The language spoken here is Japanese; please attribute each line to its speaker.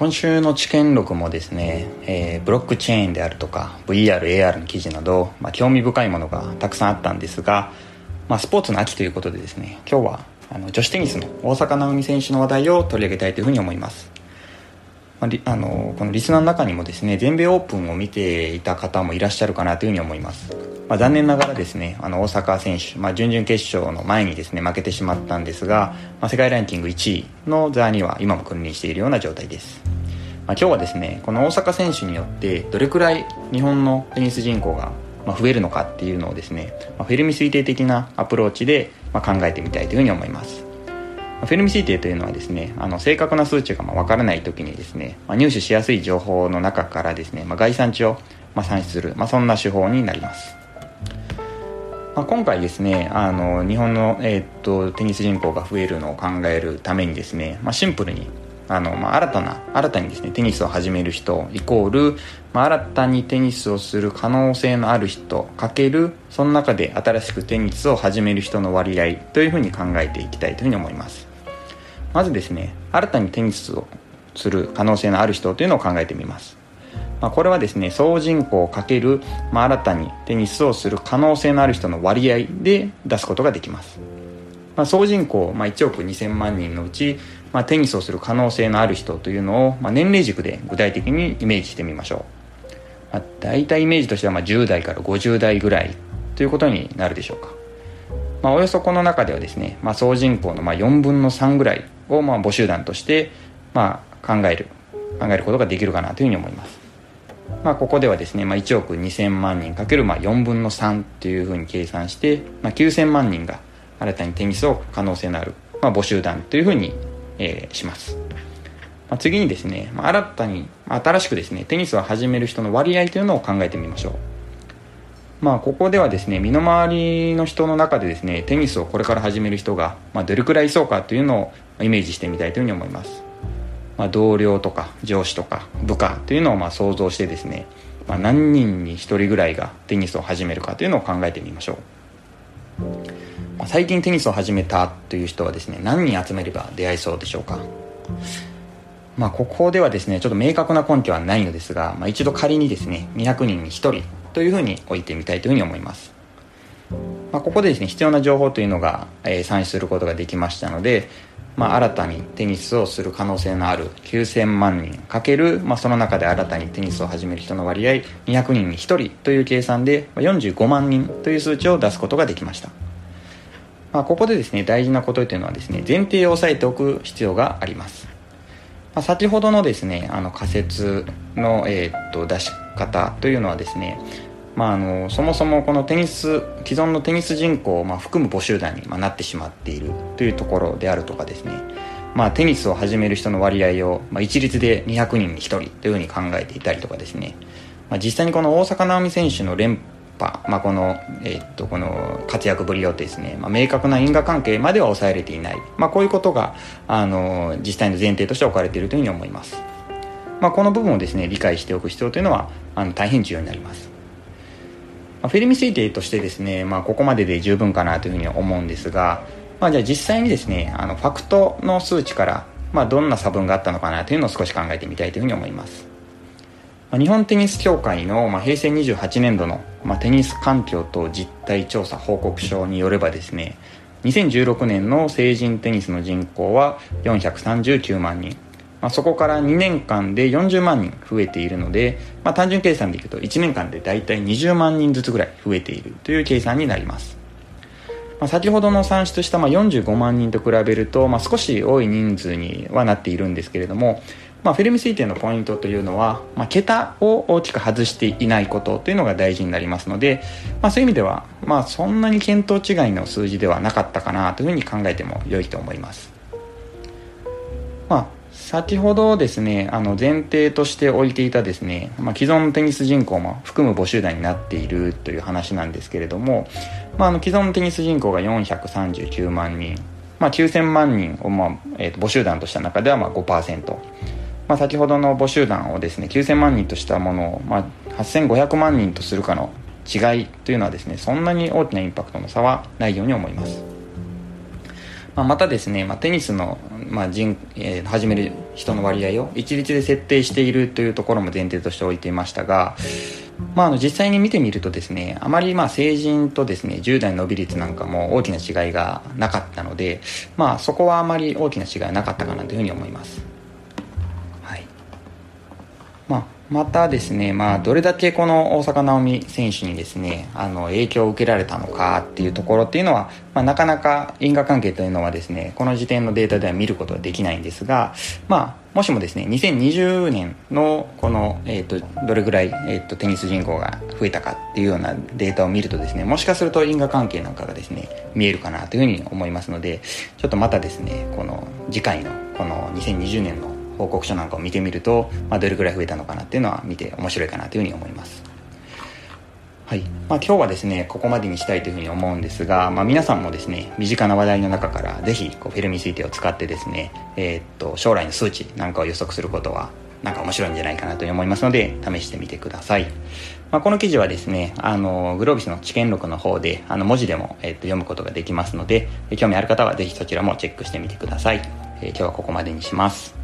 Speaker 1: 今週の知見録もですね、えー、ブロックチェーンであるとか VR、AR の記事など、まあ、興味深いものがたくさんあったんですが、まあ、スポーツの秋ということでですね今日はあの女子テニスの大坂なおみ選手の話題を取り上げたいというふうに思います。まあ、あのこのリスナーの中にもですね全米オープンを見ていた方もいらっしゃるかなというふうに思います、まあ、残念ながらですねあの大坂選手、まあ、準々決勝の前にですね負けてしまったんですが、まあ、世界ランキング1位の座には今も君臨しているような状態です、まあ、今日はですねこの大坂選手によってどれくらい日本のテニス人口が増えるのかっていうのをですね、まあ、フェルミ推定的なアプローチで考えてみたいというふうに思います。フェルミ推定というのはですねあの正確な数値がま分からない時にですね、まあ、入手しやすい情報の中からですね、まあ、概算値をま算出する、まあ、そんな手法になります、ま今回ですねあの日本の、えー、っとテニス人口が増えるのを考えるためにですね、まシンプルにあの、まあ、新たな新たにですねテニスを始める人イコール、まあ、新たにテニスをする可能性のある人かけるその中で新しくテニスを始める人の割合というふうに考えていきたいというふうに思います。まずですね新たにテニスをする可能性のある人というのを考えてみます、まあ、これはですね総人口かける、まあ、新たにテニスをする可能性のある人の割合で出すことができます、まあ、総人口、まあ、1億2000万人のうち、まあ、テニスをする可能性のある人というのを、まあ、年齢軸で具体的にイメージしてみましょう、まあ、大体イメージとしてはまあ10代から50代ぐらいということになるでしょうか。まあ、およそこの中ではですね、まあ、総人口のまあ4分の3ぐらいをまあ母集団として、まあ、考える考えることができるかなというふうに思います、まあ、ここではですね、まあ、1億2000万人かけるまあ4分の3というふうに計算して、まあ、9000万人が新たにテニスを可能性のある、まあ、母集団というふうに、えー、します、まあ、次にですね、まあ、新たに新しくですねテニスを始める人の割合というのを考えてみましょう。まあ、ここではですね身の回りの人の中でですねテニスをこれから始める人が、まあ、どれくらいいそうかというのをイメージしてみたいというふうに思います、まあ、同僚とか上司とか部下というのをまあ想像してですね、まあ、何人に1人ぐらいがテニスを始めるかというのを考えてみましょう、最近テニスを始めたという人はですね何人集めれば出会えそうでしょうか？まあ、ここではですねちょっと明確な根拠はないのですが、まあ、一度仮にですね200人に1人というふうに置いてみたいというふうに思います、まあ、ここでですね必要な情報というのが、えー、算出することができましたので、まあ、新たにテニスをする可能性のある9000万人かける、まあ、その中で新たにテニスを始める人の割合200人に1人という計算で45万人という数値を出すことができました。まあ、ここでですね大事なことというのはですね前提を押さえておく必要があります、まあ、先ほどのですねあの仮説の、えー、っと出し方というのはですね、まあ、あのそもそもこのテニス既存のテニス人口をまあ含む母集団にまあなってしまっているというところであるとかですね、まあ、テニスを始める人の割合をまあ一律で200人に1人というふうに考えていたりとかですね、まあ、実際にこの大坂なおみ選手の連まあ、この,、えー、っとこの活躍ぶりをですね、まあ、明確な因果関係までは抑えれていない、まあ、こういうことがあの実際の前提として置かれているというふうに思います。まあ、この部分をですね理解しておく必要というのはあの大変重要になります、まあ、フェルミ推定としてですね、まあ、ここまでで十分かなというふうに思うんですが、まあ、じゃあ実際にですねあのファクトの数値から、まあ、どんな差分があったのかなというのを少し考えてみたいというふうに思います。日本テニス協会の、平成28年度の、テニス環境と実態調査報告書によればですね2016年の成人テニスの人口は439万人。まあ、そこから2年間で40万人増えているので、まあ、単純計算でいくと1年間で大体20万人ずつぐらい増えているという計算になります、まあ、先ほどの算出したまあ45万人と比べると、まあ、少し多い人数にはなっているんですけれども、まあ、フィルム推定のポイントというのは、まあ、桁を大きく外していないことというのが大事になりますので、まあ、そういう意味では、まあ、そんなに見当違いの数字ではなかったかなというふうに考えても良いと思います。まあ先ほどですねあの前提として置いていたですね、まあ、既存のテニス人口も含む母集団になっているという話なんですけれども、まあ、あの既存のテニス人口が439万人、まあ、9000万人を、まあえー、と母集団とした中ではまあ5%、まあ、先ほどの母集団をですね9000万人としたものを、まあ、8500万人とするかの違いというのはですねそんなに大きなインパクトの差はないように思います。まあ、またですね、まあ、テニスの、まあ人えー、始める人の割合を一律で設定しているというところも前提として置いていましたが、まあ、あの実際に見てみるとですねあまりまあ成人とですね10代の伸び率なんかも大きな違いがなかったので、まあ、そこはあまり大きな違いはなかったかなというふうに思います。またですね、まあ、どれだけこの大坂なおみ選手にですね、あの、影響を受けられたのかっていうところっていうのは、まあ、なかなか因果関係というのはですね、この時点のデータでは見ることはできないんですが、まあ、もしもですね、2020年のこの、えっ、ー、と、どれぐらい、えっ、ー、と、テニス人口が増えたかっていうようなデータを見るとですね、もしかすると因果関係なんかがですね、見えるかなというふうに思いますので、ちょっとまたですね、この次回のこの2020年の報告書なんかを見てみると、まあ、どれくらい増えたのかなっていうのは見て面白いかなというふうに思います。はい。まあ、今日はですねここまでにしたいというふうに思うんですが、まあ、皆さんもですね身近な話題の中からぜひこうフェルミ推定を使ってですね、えー、っと将来の数値なんかを予測することはなんか面白いんじゃないかなと思いますので試してみてください、まあ、この記事はですねあのグロービスの知見録の方であの文字でも、えー、っと読むことができますので興味ある方はぜひそちらもチェックしてみてください、えー、今日はここまでにします。